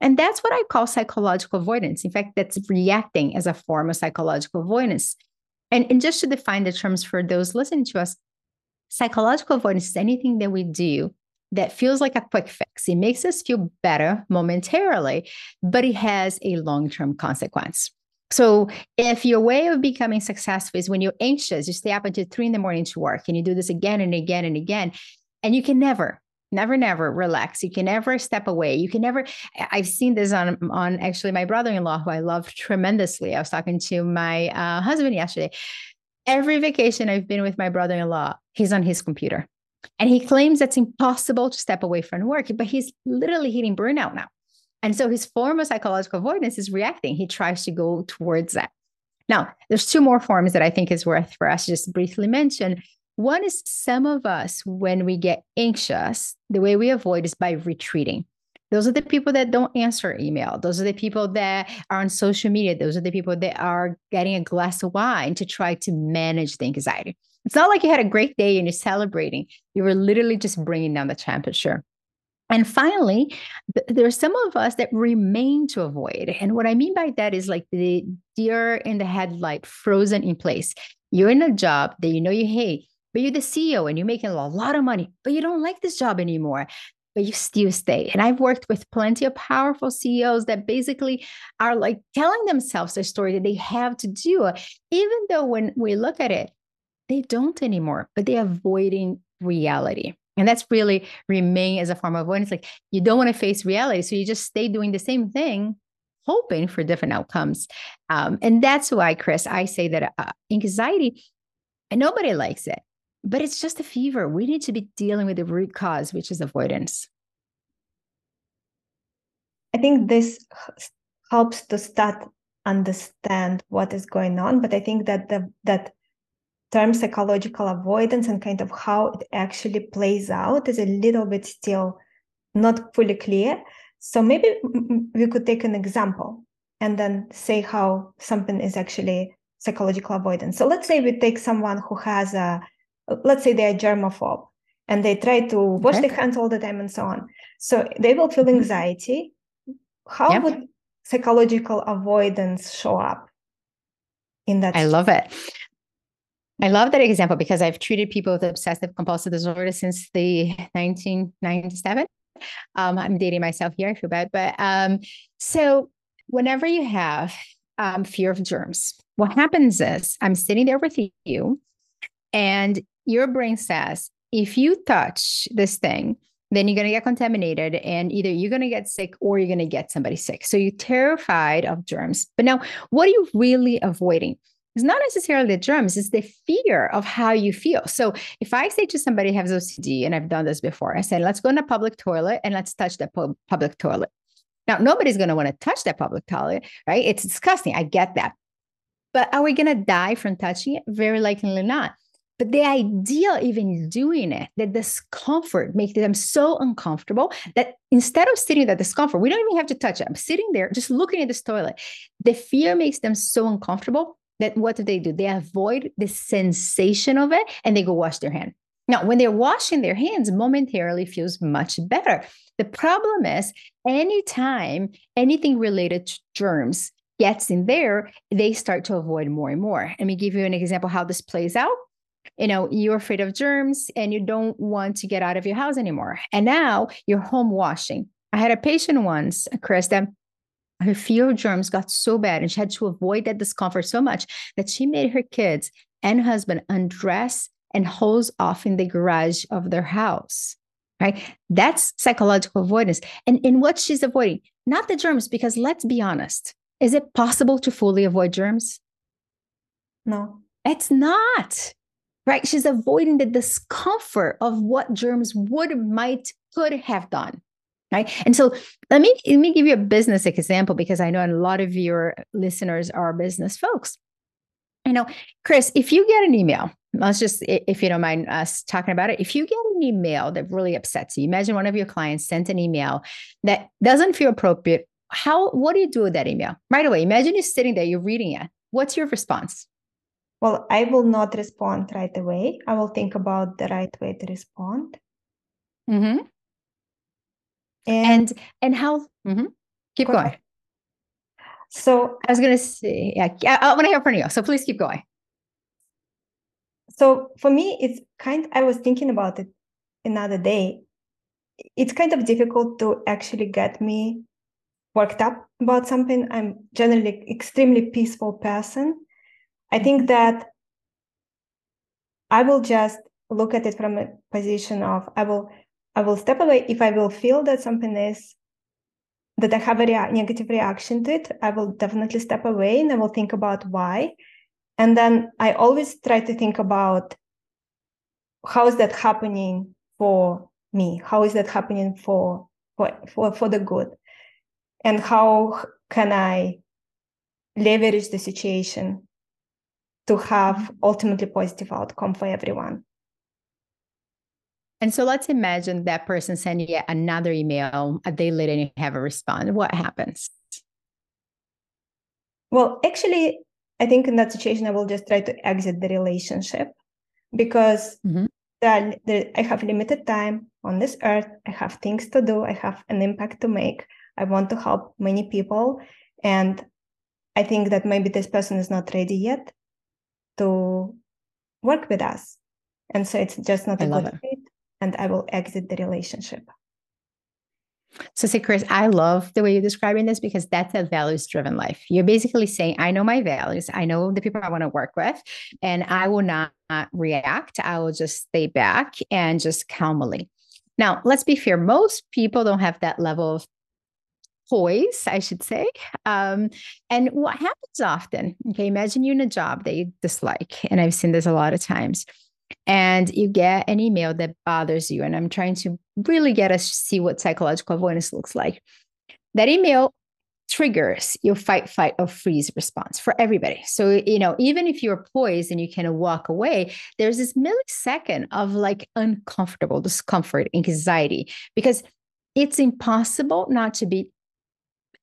And that's what I call psychological avoidance. In fact, that's reacting as a form of psychological avoidance. And, and just to define the terms for those listening to us, psychological avoidance is anything that we do that feels like a quick fix. It makes us feel better momentarily, but it has a long term consequence. So, if your way of becoming successful is when you're anxious, you stay up until three in the morning to work and you do this again and again and again, and you can never never never relax. You can never step away. You can never i've seen this on on actually my brother-in-law who i love tremendously. I was talking to my uh, husband yesterday. Every vacation i've been with my brother-in-law he's on his computer and he claims it's impossible to step away from work but he's literally hitting burnout now and so his form of psychological avoidance is reacting he tries to go towards that now there's two more forms that i think is worth for us to just briefly mention one is some of us, when we get anxious, the way we avoid is by retreating. Those are the people that don't answer email. Those are the people that are on social media. Those are the people that are getting a glass of wine to try to manage the anxiety. It's not like you had a great day and you're celebrating. You were literally just bringing down the temperature. And finally, there are some of us that remain to avoid. And what I mean by that is like the deer in the headlight, frozen in place. You're in a job that you know you hate but you're the CEO and you're making a lot of money, but you don't like this job anymore but you still stay. And I've worked with plenty of powerful CEOs that basically are like telling themselves a story that they have to do, even though when we look at it, they don't anymore, but they're avoiding reality. And that's really remain as a form of avoidance. Like you don't want to face reality. So you just stay doing the same thing, hoping for different outcomes. Um, and that's why, Chris, I say that uh, anxiety, and nobody likes it but it's just a fever. We need to be dealing with the root cause, which is avoidance. I think this helps to start understand what is going on, but I think that the that term psychological avoidance and kind of how it actually plays out is a little bit still not fully clear. So maybe we could take an example and then say how something is actually psychological avoidance. So let's say we take someone who has a let's say they are germaphobe and they try to wash okay. their hands all the time and so on. So they will feel mm-hmm. anxiety. How yep. would psychological avoidance show up in that? I love it. I love that example because I've treated people with obsessive compulsive disorder since the 1997. Um, I'm dating myself here. I feel bad, but um, so whenever you have um, fear of germs, what happens is I'm sitting there with you, and your brain says, if you touch this thing, then you're going to get contaminated and either you're going to get sick or you're going to get somebody sick. So you're terrified of germs. But now, what are you really avoiding? It's not necessarily the germs, it's the fear of how you feel. So if I say to somebody who has OCD, and I've done this before, I said, let's go in a public toilet and let's touch the pu- public toilet. Now, nobody's going to want to touch that public toilet, right? It's disgusting. I get that. But are we going to die from touching it? Very likely not. But the idea even doing it, the discomfort makes them so uncomfortable that instead of sitting that discomfort, we don't even have to touch it. I'm sitting there just looking at this toilet. The fear makes them so uncomfortable that what do they do? They avoid the sensation of it and they go wash their hand. Now, when they're washing their hands, momentarily feels much better. The problem is anytime anything related to germs gets in there, they start to avoid more and more. Let me give you an example how this plays out you know you're afraid of germs and you don't want to get out of your house anymore and now you're home washing i had a patient once chris that her fear of germs got so bad and she had to avoid that discomfort so much that she made her kids and husband undress and hose off in the garage of their house right that's psychological avoidance and in what she's avoiding not the germs because let's be honest is it possible to fully avoid germs no it's not right? She's avoiding the discomfort of what germs would, might, could have done. Right. And so let me let me give you a business example because I know a lot of your listeners are business folks. You know, Chris, if you get an email, let's just if you don't mind us talking about it, if you get an email that really upsets you, imagine one of your clients sent an email that doesn't feel appropriate. How what do you do with that email? Right away. Imagine you're sitting there, you're reading it. What's your response? Well, I will not respond right away. I will think about the right way to respond. Mm-hmm. And, and and how? Mm-hmm. Keep going. Ahead. So I was going to say, yeah, I, I want to hear from you. So please keep going. So for me, it's kind. I was thinking about it another day. It's kind of difficult to actually get me worked up about something. I'm generally extremely peaceful person, I think that I will just look at it from a position of I will I will step away if I will feel that something is that I have a rea- negative reaction to it. I will definitely step away and I will think about why. And then I always try to think about how is that happening for me? How is that happening for for for, for the good? And how can I leverage the situation to have mm-hmm. ultimately positive outcome for everyone. And so let's imagine that person send you another email a day later and you have a response. What happens? Well, actually, I think in that situation, I will just try to exit the relationship because mm-hmm. the, the, I have limited time on this earth. I have things to do. I have an impact to make. I want to help many people. And I think that maybe this person is not ready yet to work with us. And so it's just not a good fit, and I will exit the relationship. So, say, Chris, I love the way you're describing this because that's a values driven life. You're basically saying, I know my values, I know the people I want to work with, and I will not react. I will just stay back and just calmly. Now, let's be fair, most people don't have that level of poise, I should say. Um, and what happens often, okay, imagine you're in a job that you dislike, and I've seen this a lot of times, and you get an email that bothers you. And I'm trying to really get us to see what psychological avoidance looks like. That email triggers your fight, fight, or freeze response for everybody. So, you know, even if you're poised and you can walk away, there's this millisecond of like uncomfortable discomfort, anxiety, because it's impossible not to be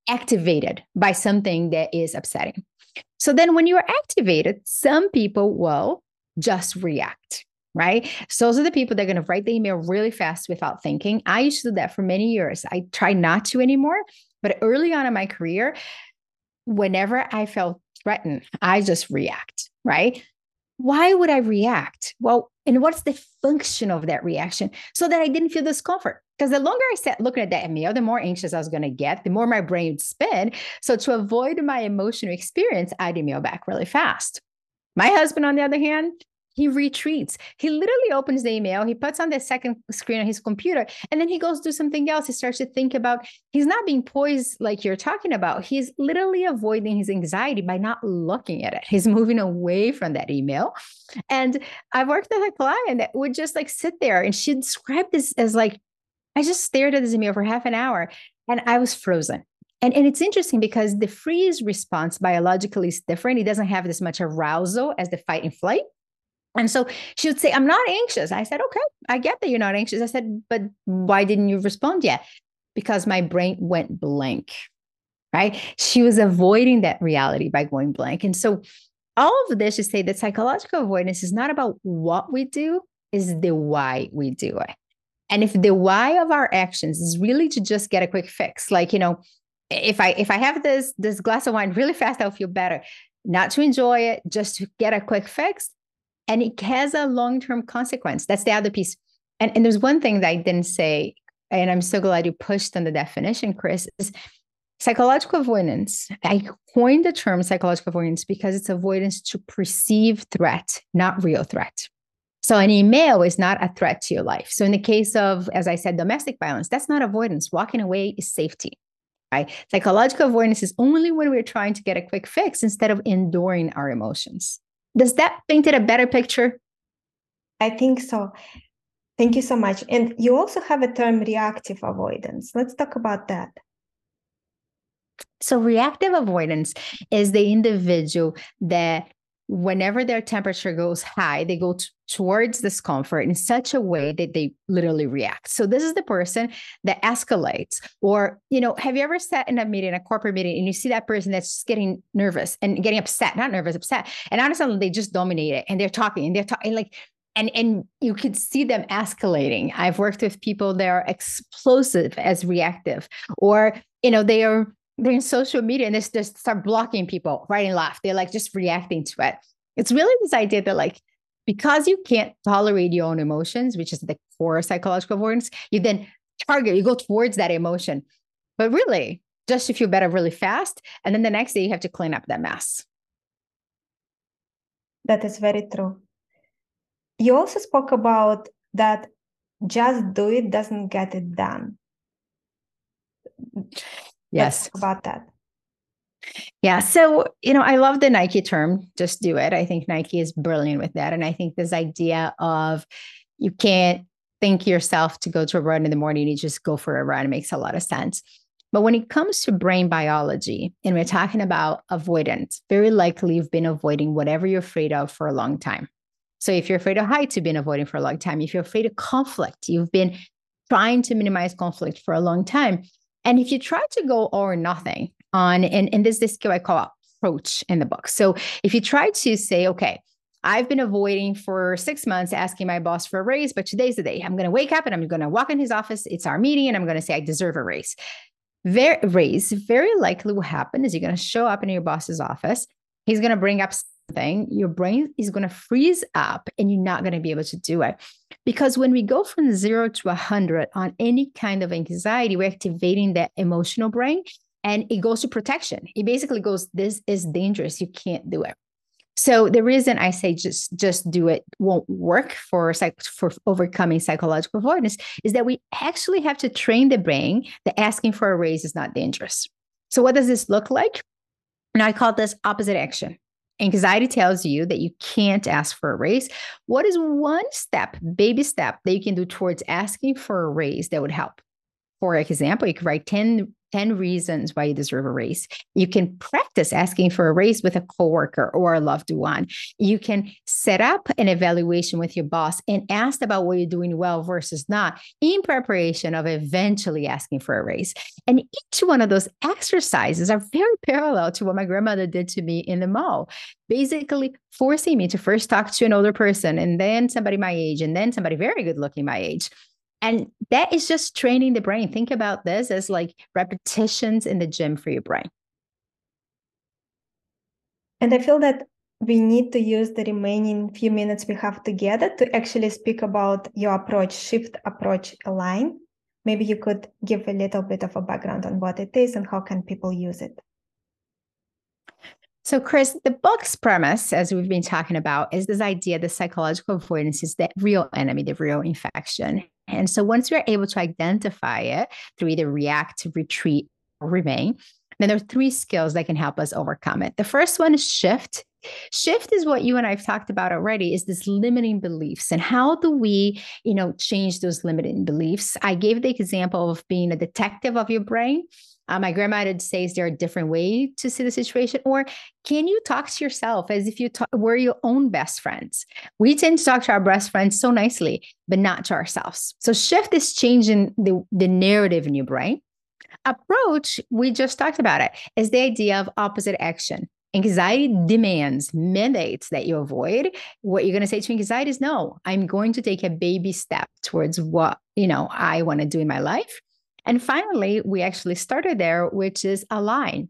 activated by something that is upsetting. So then when you are activated, some people will just react, right? So those are the people that are going to write the email really fast without thinking. I used to do that for many years. I try not to anymore, but early on in my career, whenever I felt threatened, I just react, right? Why would I react? Well, and what's the function of that reaction so that I didn't feel discomfort? Because the longer I sat looking at that email, the more anxious I was going to get, the more my brain would spin. So to avoid my emotional experience, I'd email back really fast. My husband, on the other hand, he retreats. He literally opens the email, he puts on the second screen on his computer, and then he goes do something else. He starts to think about he's not being poised like you're talking about. He's literally avoiding his anxiety by not looking at it. He's moving away from that email. And I've worked with a client that would just like sit there and she described this as like, I just stared at this email for half an hour and I was frozen. And, and it's interesting because the freeze response biologically is different. It doesn't have as much arousal as the fight and flight. And so she would say, I'm not anxious. I said, okay, I get that you're not anxious. I said, but why didn't you respond yet? Because my brain went blank, right? She was avoiding that reality by going blank. And so all of this to say that psychological avoidance is not about what we do, is the why we do it. And if the why of our actions is really to just get a quick fix, like, you know, if I if I have this this glass of wine really fast, I'll feel better. Not to enjoy it, just to get a quick fix. And it has a long-term consequence. That's the other piece. And, and there's one thing that i didn't say and i'm so glad you pushed on the definition chris is psychological avoidance. I coined the term psychological avoidance because it's avoidance to perceive threat not real threat. So an email is not a threat to your life. So in the case of as i said domestic violence that's not avoidance. Walking away is safety right psychological avoidance is only when we're trying to get a quick fix instead of enduring our emotions does that paint it a better picture? I think so. Thank you so much. And you also have a term reactive avoidance. Let's talk about that. So, reactive avoidance is the individual that whenever their temperature goes high, they go t- towards discomfort in such a way that they literally react. So this is the person that escalates. Or, you know, have you ever sat in a meeting, a corporate meeting, and you see that person that's just getting nervous and getting upset, not nervous, upset. And honestly, they just dominate it and they're talking and they're talking like and and you could see them escalating i've worked with people that are explosive as reactive or you know they are they're in social media and they just start blocking people right and left. They're like just reacting to it. It's really this idea that like because you can't tolerate your own emotions, which is the core psychological avoidance, you then target, you go towards that emotion. But really, just to feel better really fast. And then the next day you have to clean up that mess. That is very true. You also spoke about that just do it doesn't get it done. Yes. about that. Yeah. So, you know, I love the Nike term, just do it. I think Nike is brilliant with that. And I think this idea of you can't think yourself to go to a run in the morning, you just go for a run. It makes a lot of sense. But when it comes to brain biology, and we're talking about avoidance, very likely you've been avoiding whatever you're afraid of for a long time. So if you're afraid of heights, you've been avoiding for a long time. If you're afraid of conflict, you've been trying to minimize conflict for a long time. And if you try to go all or nothing on, and, and this skill I call approach in the book. So if you try to say, okay, I've been avoiding for six months asking my boss for a raise, but today's the day. I'm going to wake up and I'm going to walk in his office. It's our meeting, and I'm going to say I deserve a raise. Very raise very likely will happen is you're going to show up in your boss's office. He's going to bring up something. your brain is going to freeze up and you're not going to be able to do it. Because when we go from zero to 100 on any kind of anxiety, we're activating that emotional brain and it goes to protection. It basically goes, This is dangerous. You can't do it. So the reason I say just just do it won't work for psych- for overcoming psychological avoidance is that we actually have to train the brain that asking for a raise is not dangerous. So what does this look like? And I call this opposite action. Anxiety tells you that you can't ask for a raise. What is one step, baby step, that you can do towards asking for a raise that would help? For example, you could write 10 10 reasons why you deserve a raise. You can practice asking for a raise with a coworker or a loved one. You can set up an evaluation with your boss and ask about what you're doing well versus not in preparation of eventually asking for a raise. And each one of those exercises are very parallel to what my grandmother did to me in the mall, basically forcing me to first talk to an older person and then somebody my age and then somebody very good looking my age and that is just training the brain. Think about this as like repetitions in the gym for your brain. And I feel that we need to use the remaining few minutes we have together to actually speak about your approach, shift approach align. Maybe you could give a little bit of a background on what it is and how can people use it. So, Chris, the book's premise, as we've been talking about, is this idea that psychological avoidance is the real enemy, the real infection. And so, once we're able to identify it through either react, retreat, or remain, then there are three skills that can help us overcome it. The first one is shift. Shift is what you and I've talked about already is this limiting beliefs and how do we, you know, change those limiting beliefs? I gave the example of being a detective of your brain. Uh, my grandmother says there are different ways to see the situation. Or can you talk to yourself as if you talk, were your own best friends? We tend to talk to our best friends so nicely, but not to ourselves. So shift is changing the, the narrative in your brain. Approach, we just talked about it, is the idea of opposite action. Anxiety demands, mandates that you avoid. What you're going to say to anxiety is no, I'm going to take a baby step towards what, you know, I want to do in my life. And finally, we actually started there, which is align.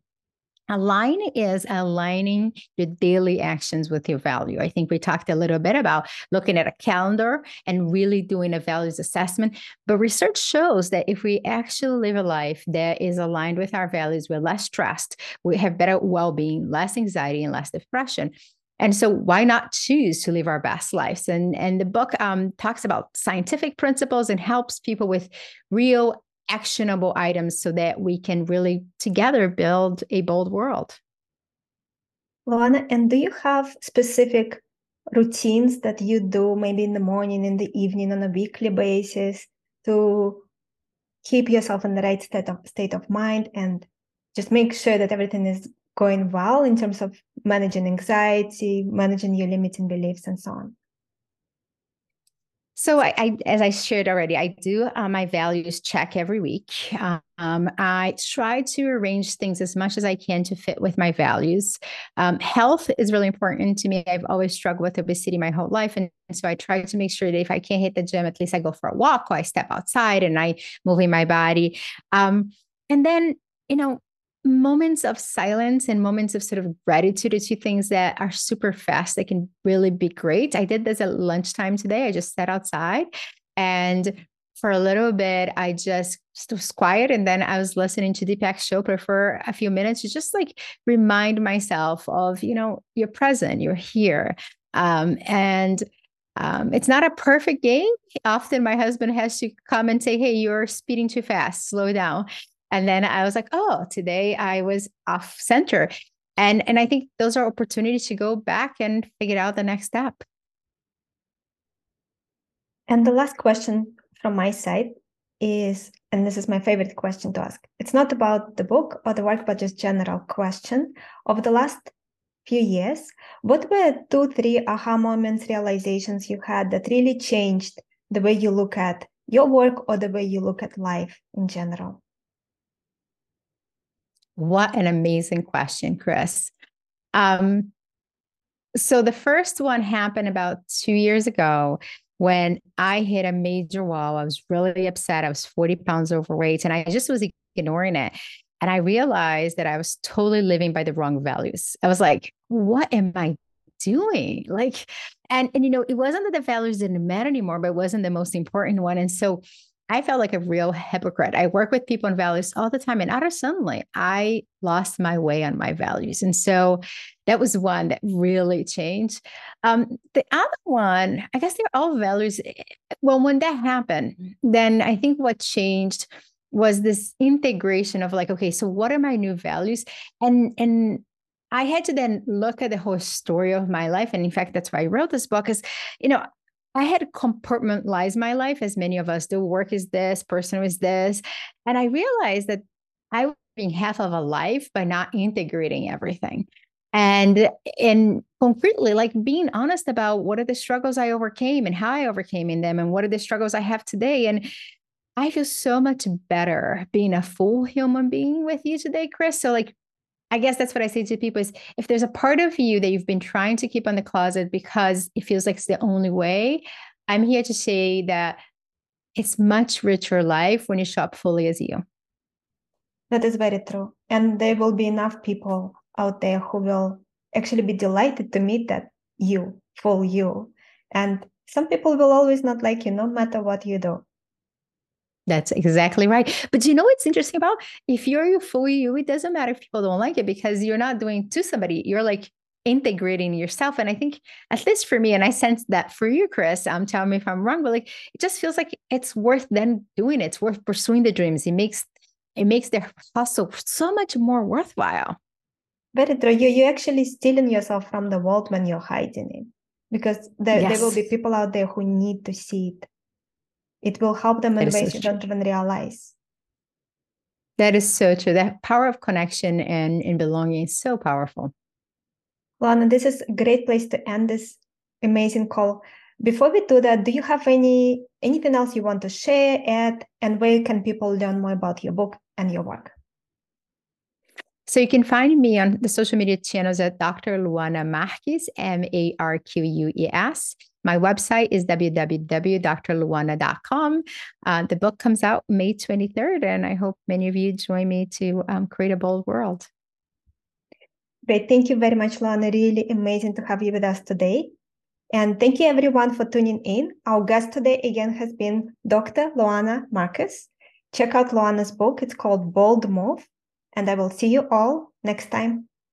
Align is aligning your daily actions with your value. I think we talked a little bit about looking at a calendar and really doing a values assessment. But research shows that if we actually live a life that is aligned with our values, we're less stressed, we have better well being, less anxiety, and less depression. And so, why not choose to live our best lives? And, and the book um, talks about scientific principles and helps people with real actionable items so that we can really together build a bold world. Luana, and do you have specific routines that you do maybe in the morning, in the evening, on a weekly basis to keep yourself in the right state of state of mind and just make sure that everything is going well in terms of managing anxiety, managing your limiting beliefs, and so on? So I, I, as I shared already, I do uh, my values check every week. Um, I try to arrange things as much as I can to fit with my values. Um, health is really important to me. I've always struggled with obesity my whole life, and so I try to make sure that if I can't hit the gym, at least I go for a walk or I step outside and I moving my body. Um, and then you know moments of silence and moments of sort of gratitude are two things that are super fast. That can really be great. I did this at lunchtime today. I just sat outside and for a little bit i just was quiet and then i was listening to deepak chopra for a few minutes to just like remind myself of you know you're present you're here. Um, and um, it's not a perfect game. Often my husband has to come and say, Hey, you're speeding too fast, slow down. And then I was like, oh, today I was off center. And and I think those are opportunities to go back and figure out the next step. And the last question from my side is, and this is my favorite question to ask. It's not about the book or the work, but just general question. Over the last few years, what were two, three aha moments, realizations you had that really changed the way you look at your work or the way you look at life in general? What an amazing question, Chris. Um, so the first one happened about two years ago when I hit a major wall. I was really upset. I was 40 pounds overweight and I just was ignoring it. And I realized that I was totally living by the wrong values. I was like, what am I doing? Like, and and you know, it wasn't that the values didn't matter anymore, but it wasn't the most important one. And so I felt like a real hypocrite. I work with people and values all the time. And out of suddenly, I lost my way on my values. And so that was one that really changed. Um, the other one, I guess they're all values. Well, when that happened, then I think what changed was this integration of like, okay, so what are my new values? And and I had to then look at the whole story of my life. And in fact, that's why I wrote this book, is you know, I had compartmentalized my life as many of us do. Work is this, person is this. And I realized that I was being half of a life by not integrating everything. And and concretely, like being honest about what are the struggles I overcame and how I overcame in them and what are the struggles I have today. And I feel so much better being a full human being with you today, Chris. So like I guess that's what I say to people is if there's a part of you that you've been trying to keep on the closet because it feels like it's the only way, I'm here to say that it's much richer life when you show up fully as you. That is very true. And there will be enough people out there who will actually be delighted to meet that you, full you. And some people will always not like you, no matter what you do. That's exactly right. But you know what's interesting about if you're fully you, it doesn't matter if people don't like it because you're not doing to somebody. You're like integrating yourself. And I think at least for me, and I sense that for you, Chris, um, tell me if I'm wrong, but like it just feels like it's worth then doing it. It's worth pursuing the dreams. It makes it makes their hustle so much more worthwhile. Very true. You you actually stealing yourself from the world when you're hiding it. Because there, yes. there will be people out there who need to see it. It will help them in ways so you don't even realize. That is so true. That power of connection and, and belonging is so powerful. Luana, this is a great place to end this amazing call. Before we do that, do you have any anything else you want to share, add, and where can people learn more about your book and your work? So you can find me on the social media channels at Dr. Luana Marques, M A R Q U E S. My website is www.drluana.com. Uh, the book comes out May 23rd, and I hope many of you join me to um, create a bold world. Great. Thank you very much, Luana. Really amazing to have you with us today. And thank you everyone for tuning in. Our guest today again has been Dr. Luana Marques. Check out Luana's book. It's called Bold Move. And I will see you all next time.